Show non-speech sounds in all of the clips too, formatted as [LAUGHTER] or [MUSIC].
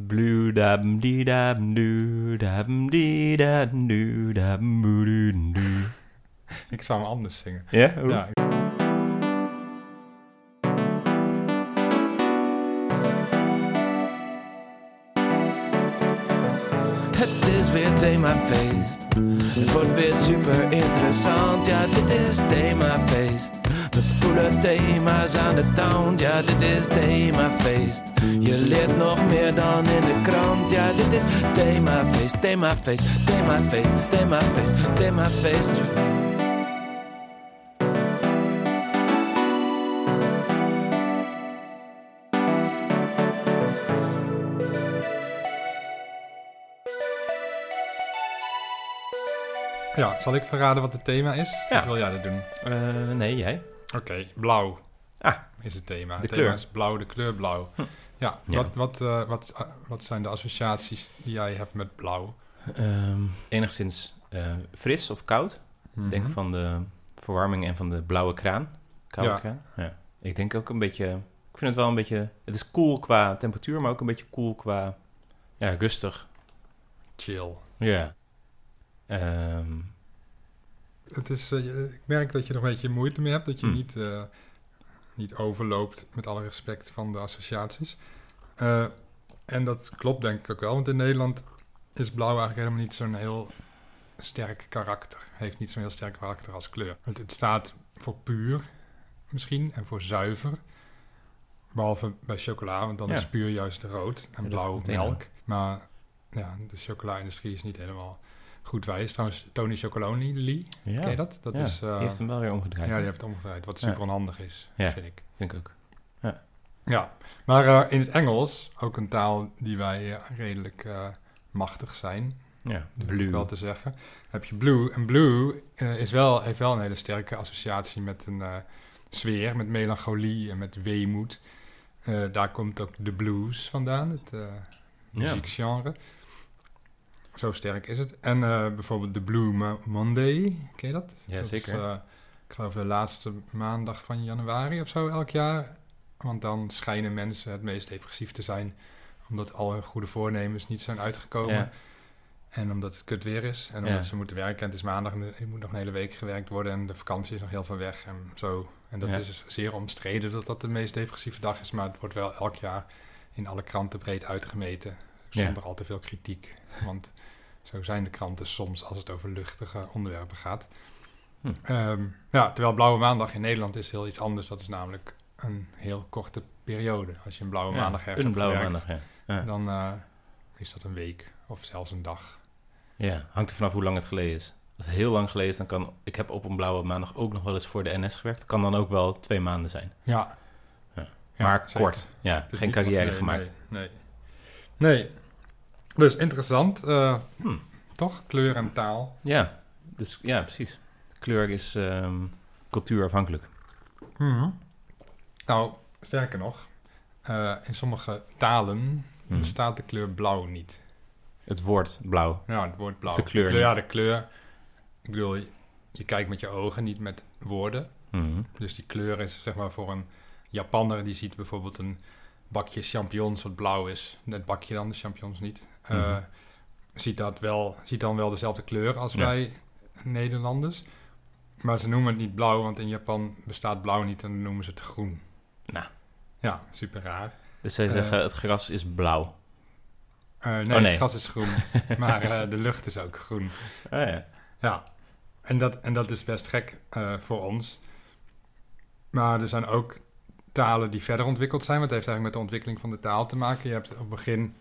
Du, du. Ik zou hem anders zingen. Ja? Ja, Het is weer themafeest. Het wordt weer super interessant. Ja, dit is themafeest. Met coole thema's aan de town. Ja, dit is themafeest. Je leert nog meer dan in de krant. Ja, dit is themafeest, themafeest, themafeest, themafeest, themafeest. ja, zal ik verraden wat het thema is? Ja. Of wil jij dat doen? Eh, nee, jij? Oké, blauw Ah. is het thema. De het kleur. thema is blauw, de kleur blauw. Ja, Ja. Wat, wat, eh, wat, eh, wat zijn de associaties die jij hebt met blauw? Ehm, enigszins eh, fris of koud. Denk Mhm. van de verwarming en van de blauwe kraan. Koude Ja. kraan. Ja. Ik denk ook een beetje... Ik vind het wel een beetje... Het is cool qua temperatuur, maar ook een beetje cool qua... Ja, rustig. Chill. Ja. Ehm, Het is, ik merk dat je er een beetje moeite mee hebt. Dat je Hmm. niet, niet overloopt, met alle respect, van de associaties. Eh, en dat klopt denk ik ook wel. Want in Nederland is blauw eigenlijk helemaal niet zo'n heel sterk karakter. Heeft niet zo'n heel sterk karakter als kleur. Het, het staat voor puur misschien en voor zuiver. Behalve bij chocola, want dan Ja. is puur juist rood en blauw melk. Maar ja, de chocola-industrie is niet helemaal goed wijs. Trouwens, Tony Chocolonely, ja. ken je dat? Dat Ja, is, eh, die heeft hem wel weer omgedraaid. ja, die hè? heeft het omgedraaid. Wat Ja. super onhandig is, Ja. vind ik. Vind ik ook. Ja, maar eh, in het Engels, ook een taal die wij eh, redelijk eh, machtig zijn, Ja, blue. wel te zeggen, heb je blue. En blue eh, is wel, heeft wel een hele sterke associatie met een eh, sfeer, met melancholie en met weemoed. Eh, daar komt ook de blues vandaan, het eh, muziekgenre. Zo sterk is het. En eh, bijvoorbeeld de Blue Mo- Monday, ken je dat? Ja, Dat zeker. Is, eh, ik geloof de laatste maandag van januari of zo elk jaar. Want dan schijnen mensen het meest depressief te zijn. Omdat al hun goede voornemens niet zijn uitgekomen. Ja. En omdat het kut weer is. En omdat Ja. ze moeten werken. En het is maandag en er moet nog een hele week gewerkt worden. En de vakantie is nog heel ver weg en zo. En dat Ja. is dus zeer omstreden dat dat de meest depressieve dag is. Maar het wordt wel elk jaar in alle kranten breed uitgemeten. Ja. Zonder al te veel kritiek. Want zo zijn de kranten soms als het over luchtige onderwerpen gaat. Hm. Ehm, ja, terwijl Blauwe Maandag in Nederland is heel iets anders. Dat is namelijk een heel korte periode. Als je een Blauwe Maandag Een hebt blauwe gewerkt, maandag, ja. Ja. dan eh, is dat een week of zelfs een dag. ja. Hangt er vanaf hoe lang het geleden is. Als het heel lang geleden is, dan kan... Ik heb op een blauwe maandag ook nog wel eens voor de NS gewerkt. Kan dan ook wel twee maanden zijn. Ja. Ja. Maar kort. Ja, geen carrière nee, gemaakt. Nee, nee. Nee. Dus interessant. eh, Hm. Toch? Kleur en taal. Ja, dus ja, precies. Kleur is ehm, cultuurafhankelijk. Nou, sterker nog. eh, in sommige talen Mhm. bestaat de kleur blauw niet. Het woord blauw. Ja, het woord blauw. Of de kleur Ja, de kleur. Ik bedoel, je, je kijkt met je ogen, niet met woorden. Mhm. Dus die kleur is zeg maar voor een Japanner die ziet bijvoorbeeld een bakje champignons wat blauw is. Dat bakje dan, de champignons niet. Eh, Mhm. ziet, dat wel, ziet dan wel dezelfde kleur als Ja. wij Nederlanders. Maar ze noemen het niet blauw, want in Japan bestaat blauw niet en dan noemen ze het groen. Nou. Ja, super raar. Dus zij Eh. zeggen het gras is blauw. Eh, nee, Oh, nee. het gras is groen, [LAUGHS] maar eh, de lucht is ook groen. Ah, ja. Ja, en dat, en dat is best gek eh, voor ons. Maar er zijn ook talen die verder ontwikkeld zijn. Want het heeft eigenlijk met de ontwikkeling van de taal te maken. Je hebt op het begin,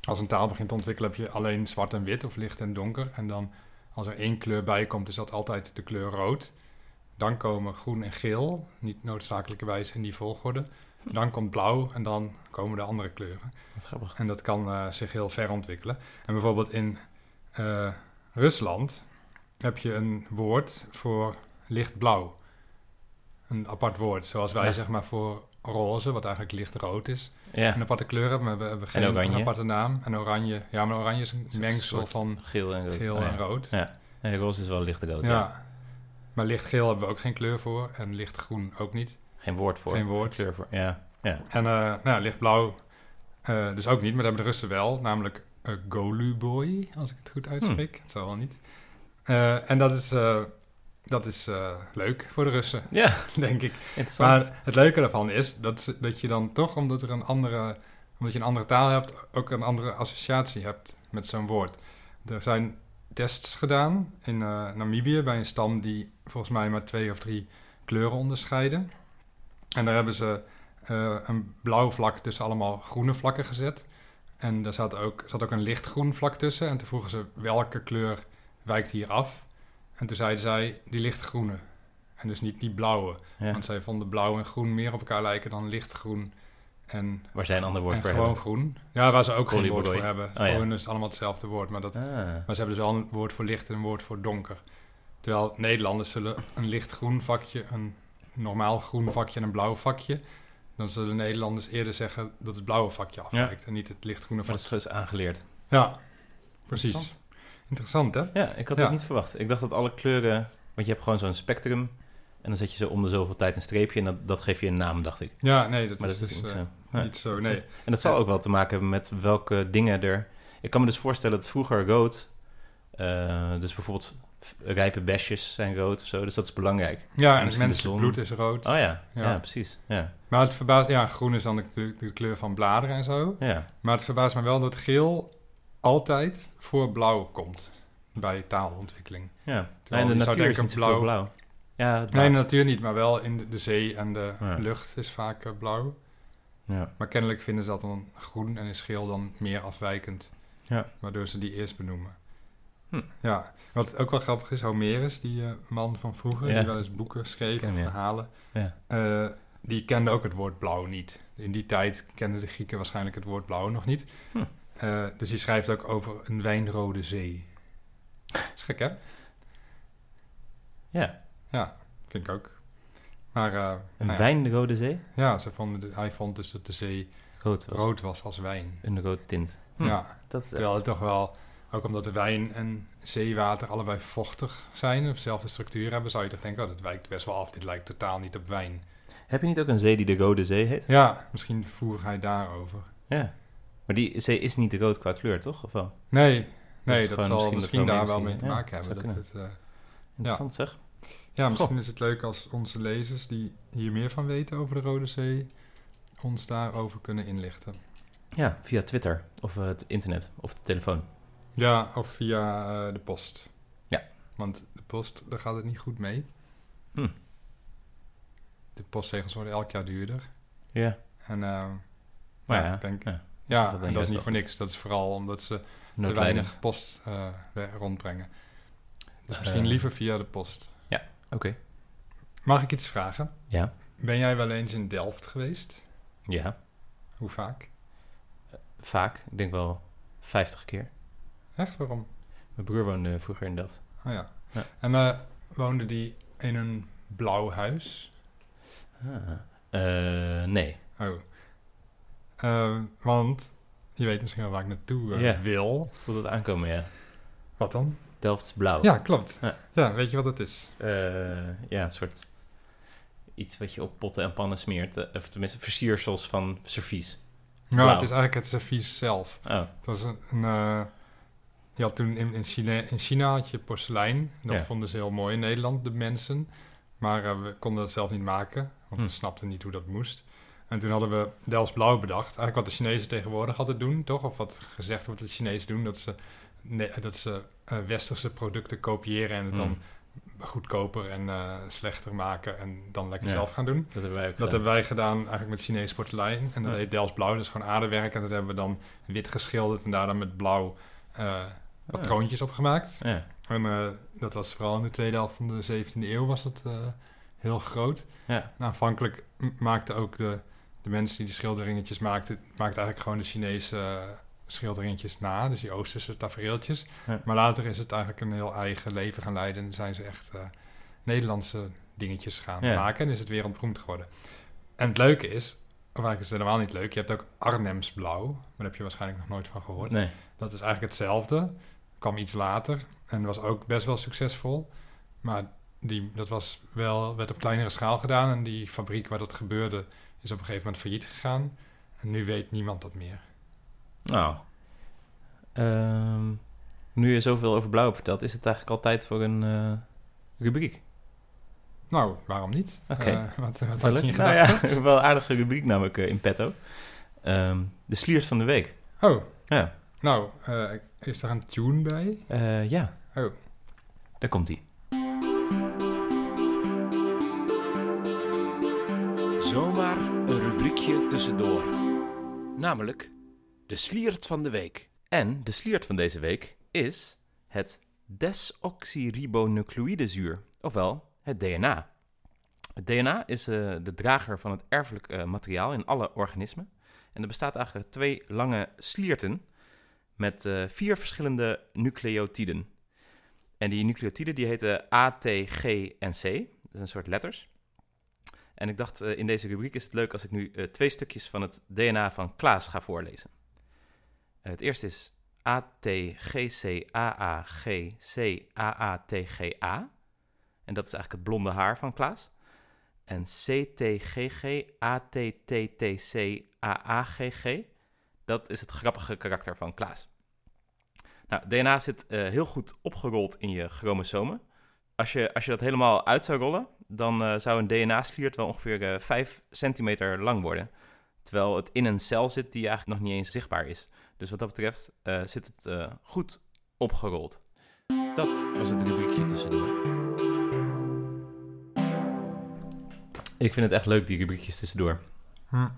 als een taal begint te ontwikkelen, heb je alleen zwart en wit of licht en donker. En dan als er één kleur bij komt, is dat altijd de kleur rood. Dan komen groen en geel, niet noodzakelijkerwijs in die volgorde. Dan komt blauw en dan komen de andere kleuren. Wat grappig. En dat kan eh, zich heel ver ontwikkelen. En bijvoorbeeld in eh, Rusland heb je een woord voor lichtblauw. Een apart woord. Zoals wij Ja. zeg maar voor roze, wat eigenlijk lichtrood is. Ja, Een aparte kleur hebben, maar we hebben geen aparte naam. En oranje, ja, maar oranje is een mengsel van geel en rood. geel Oh, ja. en rood. Ja, nee, roze is wel lichtrood. Ja. Ja. Maar lichtgeel hebben we ook geen kleur voor. En lichtgroen ook niet. Geen woord voor. Geen woord. Kleur voor. Ja, ja. En eh, nou, lichtblauw Eh, dus ook niet, maar dat hebben de Russen wel. Namelijk uh, Goluboy, als ik het goed uitspreek. Het zal wel niet. En dat is, dat is eh, leuk voor de Russen, Ja, [LAUGHS] denk ik. Maar het leuke daarvan is dat, dat je dan toch, omdat, er een andere, omdat je een andere taal hebt, ook een andere associatie hebt met zo'n woord. Er zijn tests gedaan in eh, Namibië bij een stam die volgens mij maar twee of drie kleuren onderscheiden. En daar hebben ze eh, een blauw vlak tussen allemaal groene vlakken gezet. En daar zat ook, zat ook een lichtgroen vlak tussen. En toen vroegen ze welke kleur wijkt hier af. En toen zeiden zij die lichtgroene. En dus niet die blauwe. ja. Want zij vonden blauw en groen meer op elkaar lijken dan lichtgroen en, Waar zij een ander woord en voor gewoon hebben. groen. Ja, waar ze ook geen woord voor hebben. Oh, voor hun is het allemaal hetzelfde woord. Maar, dat, Ah, maar ze hebben dus wel een woord voor licht en een woord voor donker. Terwijl Nederlanders zullen een lichtgroen vakje, een normaal groen vakje en een blauw vakje. Dan zullen Nederlanders eerder zeggen dat het blauwe vakje afwijkt en niet het lichtgroene maar dat vakje. is dus aangeleerd. Ja, precies. Interessant. Hè? Ja, ik had Ja. het niet verwacht. Ik dacht dat alle kleuren... Want je hebt gewoon zo'n spectrum. En dan zet je ze om de zoveel tijd een streepje. En dat, dat geef je een naam, dacht ik. Ja, nee, dat Maar is dat is dus niet zo. Ja, niet zo. dat Nee. En dat zal ook wel te maken hebben met welke dingen er... Ik kan me dus voorstellen dat vroeger rood... eh, dus bijvoorbeeld rijpe besjes zijn rood of zo. Dus dat is belangrijk. Ja, en menselijk zon. bloed is rood. Oh ja, ja, Ja. precies. Ja, Maar het verbaast, ja, groen is dan de kleur van bladeren en zo. ja. Maar het verbaast me wel dat geel altijd voor blauw komt bij taalontwikkeling. ja. Terwijl en de natuur is niet blauw- blauw. Ja, het Nee, de natuur niet, maar wel in de, de zee en de Ja. lucht is vaak eh, blauw. ja. Maar kennelijk vinden ze dat dan groen en is geel dan meer afwijkend. Ja. Waardoor ze die eerst benoemen. Hm. Ja, wat ook wel grappig is, Homerus, die eh, man van vroeger, Ja. die wel eens boeken schreef ja. verhalen, Ja. eh, die kende ook het woord blauw niet. In die tijd kenden de Grieken waarschijnlijk het woord blauw nog niet. Hm. Eh, dus die schrijft ook over een wijnrode zee. is gek, hè? ja. Ja, vind ik ook. Maar eh, Een nou ja. wijn de rode zee? Ja, ze vonden de- hij vond dus dat de zee Rood was. rood was als wijn. Een rode tint. Hm. Ja, Dat is terwijl het toch wel, ook omdat de wijn en zeewater allebei vochtig zijn, of dezelfde structuur hebben, zou je toch denken, oh, dat wijkt best wel af. Dit lijkt totaal niet op wijn. Heb je niet ook een zee die de Rode Zee heet? Ja, misschien voer hij daarover. Ja. Maar die zee is niet rood qua kleur, toch? Of wel? Nee, nee dat, zal misschien daar wel mee te maken hebben. Dat het, eh, Interessant zeg. ja, misschien is het leuk als onze lezers die hier meer van weten over de Rode Zee, ons daarover kunnen inlichten. Ja, via Twitter of eh, het internet of de telefoon. Ja, of via eh, de post. Ja. Want de post, daar gaat het niet goed mee. Hm. De postzegels worden elk jaar duurder. Ja. En Maar ja, ja, ik denk, ja. Ja, dat en dat is niet voor niks. Dat is vooral omdat ze te weinig post eh, rondbrengen. Dus misschien Eh. liever via de post. Oké. Mag ik iets vragen? Ja. Ben jij wel eens in Delft geweest? Ja. Hoe vaak? Vaak. Ik denk wel 50 keer. Echt? Waarom? Mijn broer woonde vroeger in Delft. Oh ja. Ja. En eh, woonde die in een blauw huis? Ah. Eh, nee. Oh. Eh, want je weet misschien wel waar ik naartoe eh, wil. Ik het aankomen, ja. Wat dan? Delfts blauw. Ja, klopt. Ja. Ja. weet je wat het is? Eh, ja, een soort iets wat je op potten en pannen smeert. eh, Of tenminste, versiersels van servies. Nou, Blauw. het is eigenlijk het servies zelf. Oh, Het was een... een je had toen in, in, China, in China had je porselein. Dat Ja. vonden ze heel mooi in Nederland, de mensen. Maar we konden dat zelf niet maken. Want Hm. we snapten niet hoe dat moest. En toen hadden we Delfts Blauw bedacht. Eigenlijk wat de Chinezen tegenwoordig altijd doen, toch? Of wat gezegd wordt dat de Chinezen doen. Dat ze, nee, dat ze eh, westerse producten kopiëren en het dan hm. goedkoper en eh, slechter maken. En dan lekker Ja. zelf gaan doen. dat hebben wij ook Dat gedaan. hebben wij gedaan eigenlijk met Chinees portelein. En dat Ja. heet Delfts Blauw. Dat is gewoon aardewerk. En dat hebben we dan wit geschilderd. En daar dan met blauw eh patroontjes op gemaakt. Ja. En dat was vooral in de tweede helft van de 17e eeuw was dat heel groot. Ja. En aanvankelijk m- maakten ook de, de mensen die die schilderingetjes maakten... maakten eigenlijk gewoon de Chinese schilderingetjes na. Dus die Oosterse tafereeltjes. Ja. Maar later is het eigenlijk een heel eigen leven gaan leiden. En zijn ze echt eh, Nederlandse dingetjes gaan Ja. maken. En is het wereldberoemd geworden. En het leuke is, of eigenlijk is het helemaal niet leuk... je hebt ook Arnhems blauw. Maar daar heb je waarschijnlijk nog nooit van gehoord. Nee. Dat is eigenlijk hetzelfde. Kwam iets later en was ook best wel succesvol. Maar die, dat was wel, werd op kleinere schaal gedaan. En die fabriek waar dat gebeurde is op een gegeven moment failliet gegaan. En nu weet niemand dat meer. Nou, ehm, nu je zoveel over blauw hebt verteld, is het eigenlijk al tijd voor een eh, rubriek. Nou, waarom niet? Oké. Eh, [LAUGHS] wat wat [LAUGHS] Wel had je? Nou ja, wel een aardige rubriek namelijk eh, in petto. Ehm, de sliert van de week. Oh, Ja, nou, eh, is er een tune bij? Eh, ja. Oh. Daar komt tussendoor. Namelijk de sliert van de week. En de sliert van deze week is het desoxyribonucleïdezuur, ofwel het DNA. Het DNA is eh, de drager van het erfelijk eh, materiaal in alle organismen. En er bestaat eigenlijk twee lange slierten met eh, vier verschillende nucleotiden. En die nucleotiden die heten A, T, G en C. Dat is een soort letters. En ik dacht, eh, in deze rubriek is het leuk als ik nu eh, twee stukjes van het DNA van Klaas ga voorlezen. Eh, het eerste is ATGCAAGCAATGA. En dat is eigenlijk het blonde haar van Klaas. En CTGGATTTCAAGG. Dat is het grappige karakter van Klaas. Nou, DNA zit heel goed opgerold in je chromosomen. Als je, als je dat helemaal uit zou rollen, dan eh, zou een DNA-sliert wel ongeveer eh 5 centimeter lang worden. Terwijl het in een cel zit die eigenlijk nog niet eens zichtbaar is. Dus wat dat betreft eh, zit het eh, goed opgerold. Dat was het rubriekje tussendoor. Ik vind het echt leuk, die rubriekjes tussendoor. Hm.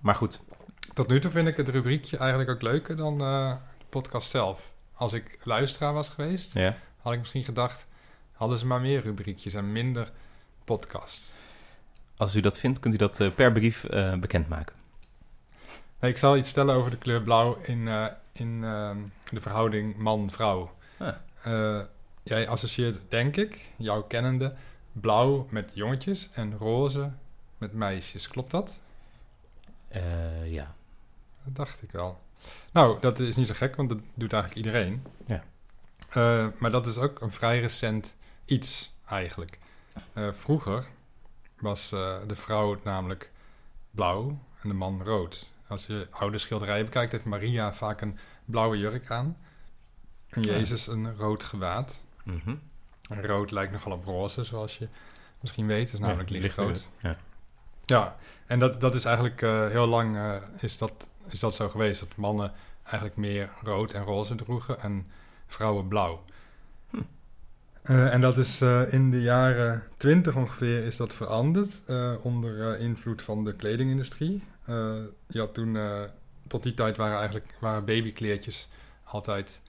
Maar goed, Tot nu toe vind ik het rubriekje eigenlijk ook leuker dan eh, de podcast zelf. Als ik luisteraar was geweest, ja. had ik misschien gedacht... hadden ze maar meer rubriekjes en minder podcast. als u dat vindt, kunt u dat eh, per brief eh, bekendmaken. Nee, ik zal iets vertellen over de kleur blauw in, eh, in ehm, de verhouding man-vrouw. Ah. Jij associeert, denk ik, jouw kennende, blauw met jongetjes en roze met meisjes. Klopt dat? Ja. Dat dacht ik wel. Nou, dat is niet zo gek, want dat doet eigenlijk iedereen. Ja. Maar dat is ook een vrij recent iets, eigenlijk. Eh, vroeger was eh, de vrouw namelijk blauw en de man rood. Als je oude schilderijen bekijkt, heeft Maria vaak een blauwe jurk aan. En Ja. Jezus een rood gewaad. Mhm. En rood lijkt nogal op roze, zoals je misschien weet. Is namelijk Ja, lichtrood. Ja. Ja, en dat, dat is eigenlijk eh, heel lang is, dat, is dat zo geweest. Dat mannen eigenlijk meer rood en roze droegen en vrouwen blauw. Eh, en dat is eh, in de jaren twintig ongeveer is dat veranderd eh, onder invloed van de kledingindustrie. Je had toen, tot die tijd waren eigenlijk waren babykleertjes altijd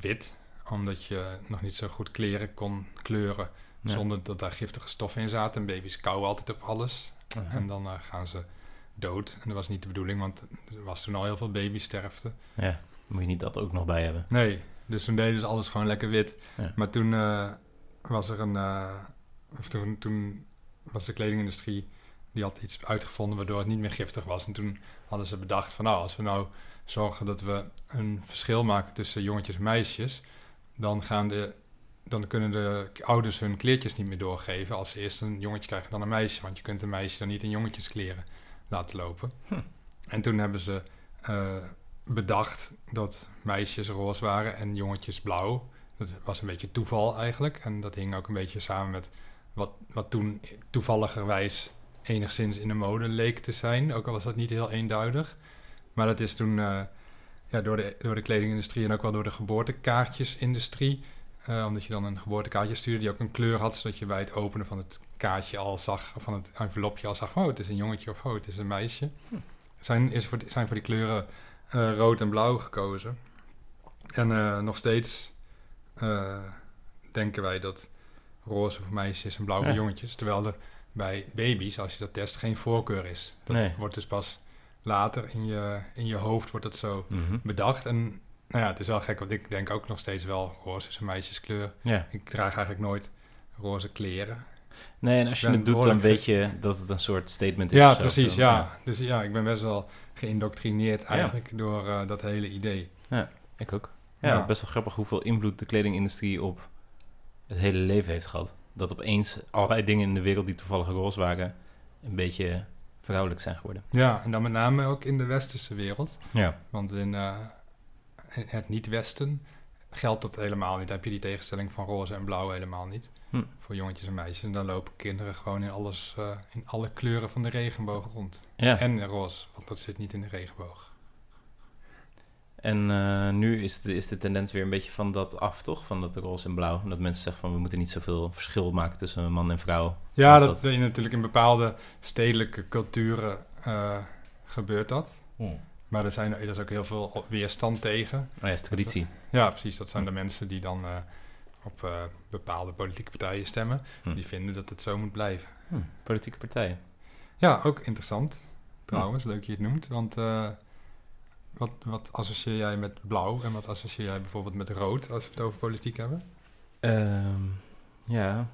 wit. Omdat je nog niet zo goed kleren kon kleuren Ja. zonder dat daar giftige stoffen in zaten. En baby's kauwen altijd op alles. En dan gaan ze dood. En dat was niet de bedoeling, want er was toen al heel veel babysterfte. Ja, moet je niet dat ook nog bij hebben. Nee, dus toen deden ze alles gewoon lekker wit. Ja. Maar toen eh, was er een... eh, of toen, toen was de kledingindustrie... die had iets uitgevonden waardoor het niet meer giftig was. En toen hadden ze bedacht van... nou, als we nou zorgen dat we een verschil maken tussen jongetjes en meisjes... dan, gaan de, dan kunnen de ouders hun kleertjes niet meer doorgeven... als ze eerst een jongetje krijgen dan een meisje. Want je kunt een meisje dan niet in jongetjeskleren laten lopen. Hm. En toen hebben ze eh, bedacht dat meisjes roze waren en jongetjes blauw. Dat was een beetje toeval eigenlijk. En dat hing ook een beetje samen met wat, wat toen toevalligerwijs enigszins in de mode leek te zijn. Ook al was dat niet heel eenduidig. Maar dat is toen eh, ja, door, de, door de kledingindustrie en ook wel door de geboortekaartjesindustrie. eh, omdat je dan een geboortekaartje stuurde die ook een kleur had, zodat je bij het openen van het kaartje al zag, of van het envelopje al zag, oh, het is een jongetje of oh, het is een meisje. Zijn, is voor, zijn voor die kleuren eh, rood en blauw gekozen. En eh, nog steeds eh, denken wij dat roze voor meisjes en blauw voor Ja. jongetjes. Terwijl er bij baby's, als je dat test, geen voorkeur is. Dat Nee. wordt dus pas later in je, in je hoofd wordt dat zo Mhm. bedacht. En nou ja, het is wel gek, want ik denk ook nog steeds wel roze is een meisjeskleur. Ja. Ik draag eigenlijk nooit roze kleren. Nee, en als je het doet, dan weet je dat het een soort statement is. Ja, precies, Zo, ja. Dus ja, ik ben best wel geïndoctrineerd Ja. eigenlijk door eh, dat hele idee. Ik ook. Ja, Ja. best wel grappig hoeveel invloed de kledingindustrie op het hele leven heeft gehad. Dat opeens allerlei dingen in de wereld die toevallig roze waren, een beetje vrouwelijk zijn geworden. Ja, en dan met name ook in de westerse wereld. Ja. Want in, eh, in het niet-westen geldt dat helemaal niet. Dan heb je die tegenstelling van roze en blauw helemaal niet. Hm. Voor jongetjes en meisjes. En dan lopen kinderen gewoon in, alles, eh, in alle kleuren van de regenboog rond. Ja. En roze, want dat zit niet in de regenboog. En eh, nu is de, is de tendens weer een beetje van dat af, toch? Van dat roze en blauw. En dat mensen zeggen van we moeten niet zoveel verschil maken tussen man en vrouw. Ja, dat, in, natuurlijk in bepaalde stedelijke culturen eh, gebeurt dat. Maar er, zijn, er is ook heel veel weerstand tegen. Oh ja, is traditie. Ja, precies. Dat zijn de mensen die dan op eh, bepaalde politieke partijen stemmen. Hm. Die vinden dat het zo moet blijven. Hm, politieke partijen. Ja, ook interessant. Trouwens, leuk je het noemt. Want eh, wat, wat associeer jij met blauw en wat associeer jij bijvoorbeeld met rood als we het over politiek hebben? Ehm, ja,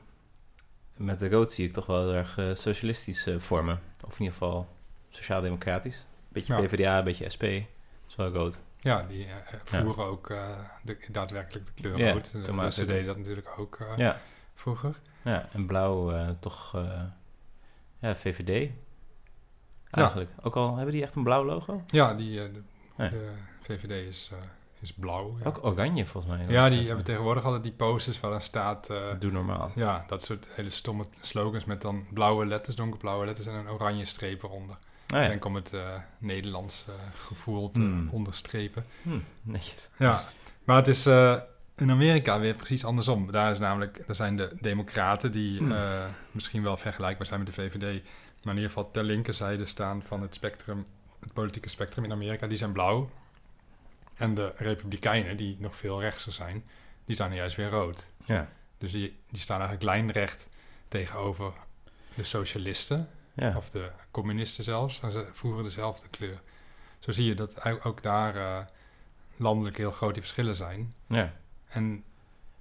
met de rood zie ik toch wel heel erg eh, socialistisch eh, vormen. Of in ieder geval sociaal-democratisch. Beetje Ja. PvdA, beetje SP. Dat is wel rood. Ja, die eh, voeren ook eh, de, daadwerkelijk de kleur Ja, rood. De het- deden dat natuurlijk ook eh, Ja, vroeger. ja en blauw eh, toch... eh, ja, VVD. Eigenlijk. Ook al hebben die echt een blauw logo? Ja, die, eh, de, de VVD is, eh, is blauw. Ja, Ook oranje volgens mij. ja die hebben tegenwoordig altijd die posters waar dan staat... eh, Doe normaal. ja, dat soort hele stomme slogans met dan blauwe letters, donkerblauwe letters en een oranje streep eronder. Oh ja. Ik denk om het eh, Nederlands eh, gevoel te Hmm. onderstrepen. Hm, netjes. Ja, maar het is eh, in Amerika weer precies andersom. Daar, is namelijk, daar zijn de democraten die Hmm. misschien wel vergelijkbaar zijn met de VVD... maar in ieder geval ter linkerzijde staan van het spectrum, het politieke spectrum in Amerika, die zijn blauw. En de republikeinen, die nog veel rechtser zijn, die zijn juist weer rood. Ja. Dus die, die staan eigenlijk lijnrecht tegenover de socialisten, Ja. of de communisten zelfs. Ze voeren dezelfde kleur. Zo zie je dat ook daar eh, landelijk heel grote verschillen zijn. ja. En,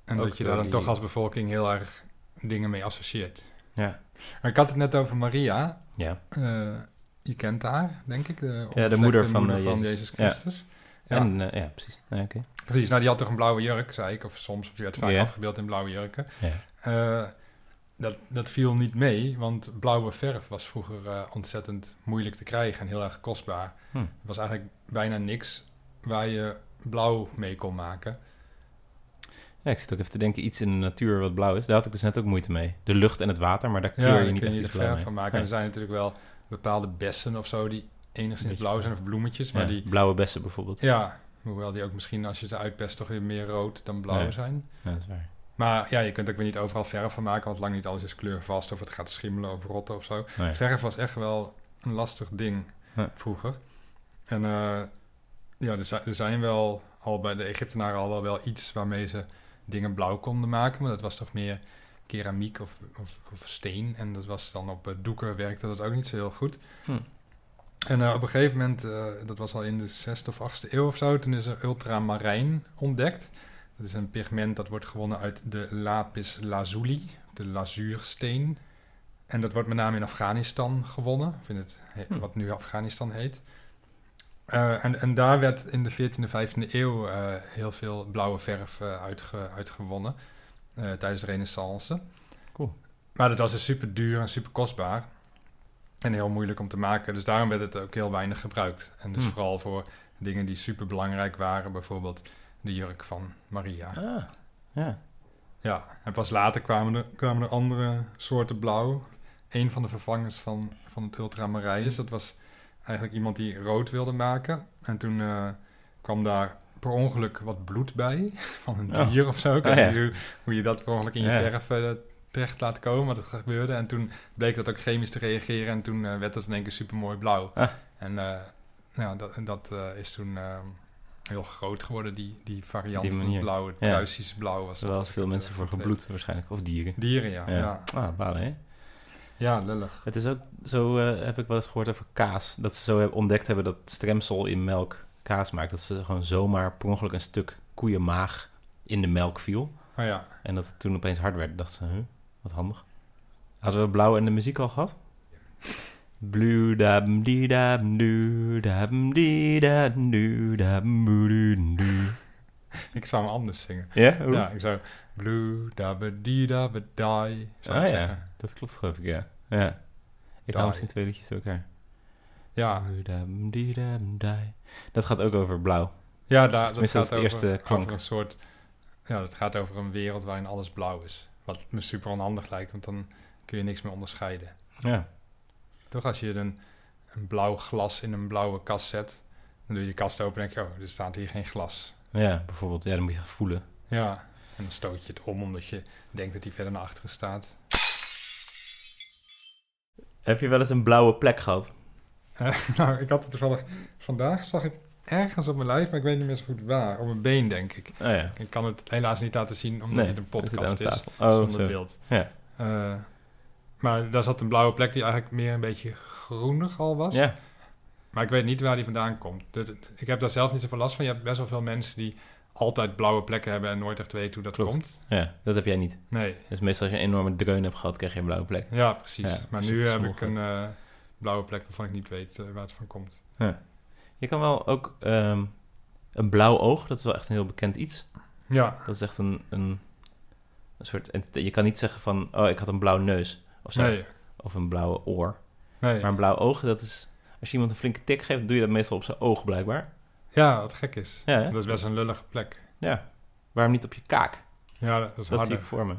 en Ook dat je daar dan die- toch als bevolking heel erg dingen mee associeert. Ja. Maar ik had het net over Maria. Ja. Eh, je kent haar, denk ik. De, de onbevlekte moeder van, eh, Jezus. Jezus. Christus. Ja. En, ja, precies. Nee. Precies, nou die had toch een blauwe jurk, zei ik. Of soms, of die werd vaak Ja. afgebeeld in blauwe jurken. Ja. Dat, dat viel niet mee, want blauwe verf was vroeger eh, ontzettend moeilijk te krijgen en heel erg kostbaar. Hm. Er was eigenlijk bijna niks waar je blauw mee kon maken. Ja, ik zit ook even te denken, iets in de natuur wat blauw is. Daar had ik dus net ook moeite mee. De lucht en het water, maar daar kleur Ja, je niet kun echt je er verf van maken. Ja. En er zijn natuurlijk wel bepaalde bessen of zo die enigszins blauw zijn, of bloemetjes. Maar Ja, die, Blauwe bessen bijvoorbeeld. ja, hoewel die ook misschien als je ze uitpest toch weer meer rood dan blauw zijn. Ja, dat is waar. Maar ja, je kunt ook weer niet overal verf van maken, want lang niet alles is kleurvast of het gaat schimmelen of rotten of zo. Nee. Verf was echt wel een lastig ding vroeger. En eh, ja, er zijn, er zijn wel al bij de Egyptenaren al wel iets waarmee ze dingen blauw konden maken. Maar dat was toch meer keramiek of, of, of steen. En dat was dan op eh, doeken werkte dat ook niet zo heel goed. Hm. En eh, op een gegeven moment, dat was al in de 6e of 8e eeuw of zo, toen is er ultramarijn ontdekt. Dat is een pigment dat wordt gewonnen uit de lapis lazuli, de lazuursteen. En dat wordt met name in Afghanistan gewonnen, in het, he- Hm. wat nu Afghanistan heet. Eh, en, en daar werd in de 14e, 15e eeuw eh, heel veel blauwe verf uitge, uitgewonnen tijdens de renaissance. Cool. Maar dat was dus super duur en super kostbaar. En heel moeilijk om te maken. Dus daarom werd het ook heel weinig gebruikt. En dus Hm. vooral voor dingen die super belangrijk waren. Bijvoorbeeld de jurk van Maria. Ah, ja. Ja, en pas later kwamen er, kwamen er andere soorten blauw. Een van de vervangers van, van het ultramarijs, dat was eigenlijk iemand die rood wilde maken. En toen eh, kwam daar per ongeluk wat bloed bij, [LAUGHS] van een Oh. dier of zo. Ik Oh, weet ja. niet hoe, je dat per ongeluk in je Ja. verf eh, terecht laat komen, maar dat gebeurde. En toen bleek dat ook chemisch te reageren en toen eh, werd dat in één keer super mooi blauw. Ah. En ja, dat, en dat is toen eh, heel groot geworden, die, die variant Die van het manier. blauw. Het Ja. Pruisische blauw was Er dat. wel veel mensen eh, voor gebloed waarschijnlijk. Of dieren. Dieren, ja. Ja. Ja, Ah, balen, hè? ja lullig. Het is ook zo, eh, heb ik wel eens gehoord over kaas. Dat ze zo ontdekt hebben dat stremsel in melk kaas maakt. Dat ze gewoon zomaar per ongeluk een stuk koeienmaag in de melk viel. Oh ja. En dat het toen opeens hard werd. Dachten ze, huh, wat handig. Hadden we blauw en de muziek al gehad? Blue dam die die du, du. Ik zou hem anders zingen. Ja? Ja, ik zou... Blue dabba dee dabba die. Zou Ah ja, zeggen. dat klopt geloof ik, ja. ja. Ik Die. haal misschien twee liedjes door elkaar. Ja, Doedam-diedam-dai. Dat gaat ook over blauw. ja daar, dat gaat over, eerste klank. een soort... Ja, dat gaat over een wereld waarin alles blauw is. Wat me super onhandig lijkt, want dan kun je niks meer onderscheiden. Ja, Toch als je een, een blauw glas in een blauwe kast zet... dan doe je de kast open en denk je... oh, er staat hier geen glas. ja bijvoorbeeld. Ja, dan moet je het voelen. Ja, en dan stoot je het om omdat je denkt dat hij verder naar achteren staat. Heb je wel eens een blauwe plek gehad? Eh, [LAUGHS] nou, ik had het toevallig... Vandaag zag ik ergens op mijn lijf, maar ik weet niet meer zo goed waar. Op mijn been, denk ik. Oh ja. Ik kan het helaas niet laten zien, omdat Nee, het een podcast is. tafel. Oh, zonder zo. beeld. Ja. Eh, maar daar zat een blauwe plek die eigenlijk meer een beetje groenig al was. Ja, Maar ik weet niet waar die vandaan komt. Ik heb daar zelf niet zoveel last van. Je hebt best wel veel mensen die altijd blauwe plekken hebben en nooit echt weten hoe dat Klopt. komt. ja, dat heb jij niet. Nee, Dus meestal als je een enorme dreun hebt gehad, krijg je een blauwe plek. ja, precies. Ja, maar nu heb ik een eh, blauwe plek waarvan ik niet weet eh, waar het van komt. Je kan wel ook ehm, een blauw oog, dat is wel echt een heel bekend iets. Ja, Dat is echt een, een, een soort... Je kan niet zeggen van, oh, ik had een blauw neus. Of zo. nee, Of een blauwe oor. nee. Maar een blauw oog, dat is... Als je iemand een flinke tik geeft, doe je dat meestal op zijn oog blijkbaar. Ja, wat gek is. Ja, hè? Dat is best een lullige plek. Ja. Waarom niet op je kaak? Ja, dat is Dat zie harder. ik voor me.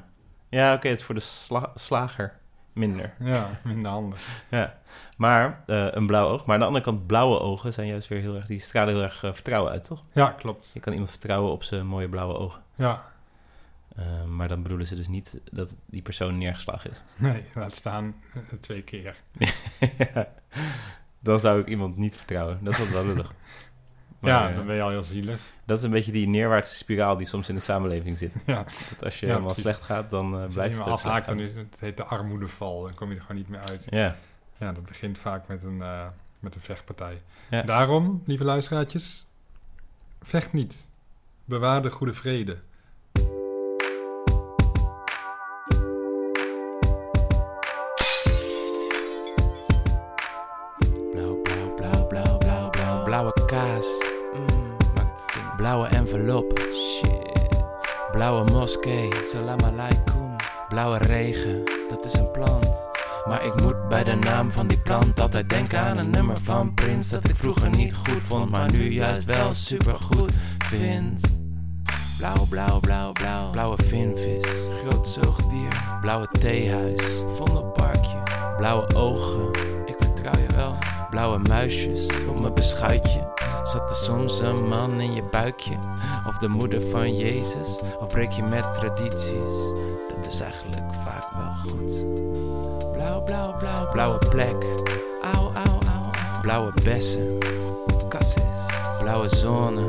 Ja, oké, het is voor de sla- slager minder. Ja, minder handig. Ja. Maar eh, een blauw oog. Maar aan de andere kant, blauwe ogen zijn juist weer heel erg... Die stralen heel erg eh, vertrouwen uit, toch? Ja, klopt. Je kan iemand vertrouwen op zijn mooie blauwe ogen. Ja, Eh, maar dan bedoelen ze dus niet dat die persoon neergeslagen is. [LAUGHS] nee, laat staan eh, twee keer. Ja. [LAUGHS] Dan zou ik iemand niet vertrouwen. Dat is wel lullig. [LAUGHS] Maar, ja, eh, dan ben je al heel zielig. dat is een beetje die neerwaartse spiraal die soms in de samenleving zit. Ja, Dat als je Ja, helemaal precies. slecht gaat, dan blijft het afhaakt, dan is het heet de armoedeval. Dan kom je er gewoon niet meer uit. Ja, Ja, dat begint vaak met een, eh, met een vechtpartij. Ja. Daarom, lieve luisteraartjes, vecht niet. Bewaar de goede vrede. Shit. Blauwe moskee. Salam alaikum. Blauwe regen. Dat is een plant. Maar ik moet bij de naam van die plant altijd denken aan een nummer van Prince dat ik vroeger niet goed vond, maar nu juist wel supergoed vind. Blauw, blauw, blauw, blauw. Blauwe vinvis. Groot zoogdier. Blauwe theehuis. Vondelparkje. Blauwe ogen. Ik vertrouw je wel. Blauwe muisjes op mijn beschuitje. Zat er soms een man in je buikje? Of de moeder van Jezus? Of breek je met tradities? Dat is eigenlijk vaak wel goed. Blauw, blauw, blauw, blauwe plek. Auw, auw, auw. Blauwe bessen. Cassis. Blauwe zone.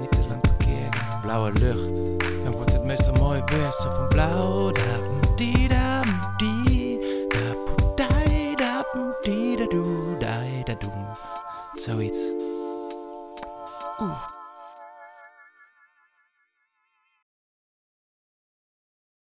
Niet te lang parkeren. Blauwe lucht. Dan wordt het meestal mooi weer. Zo van blauw. Da, die, da,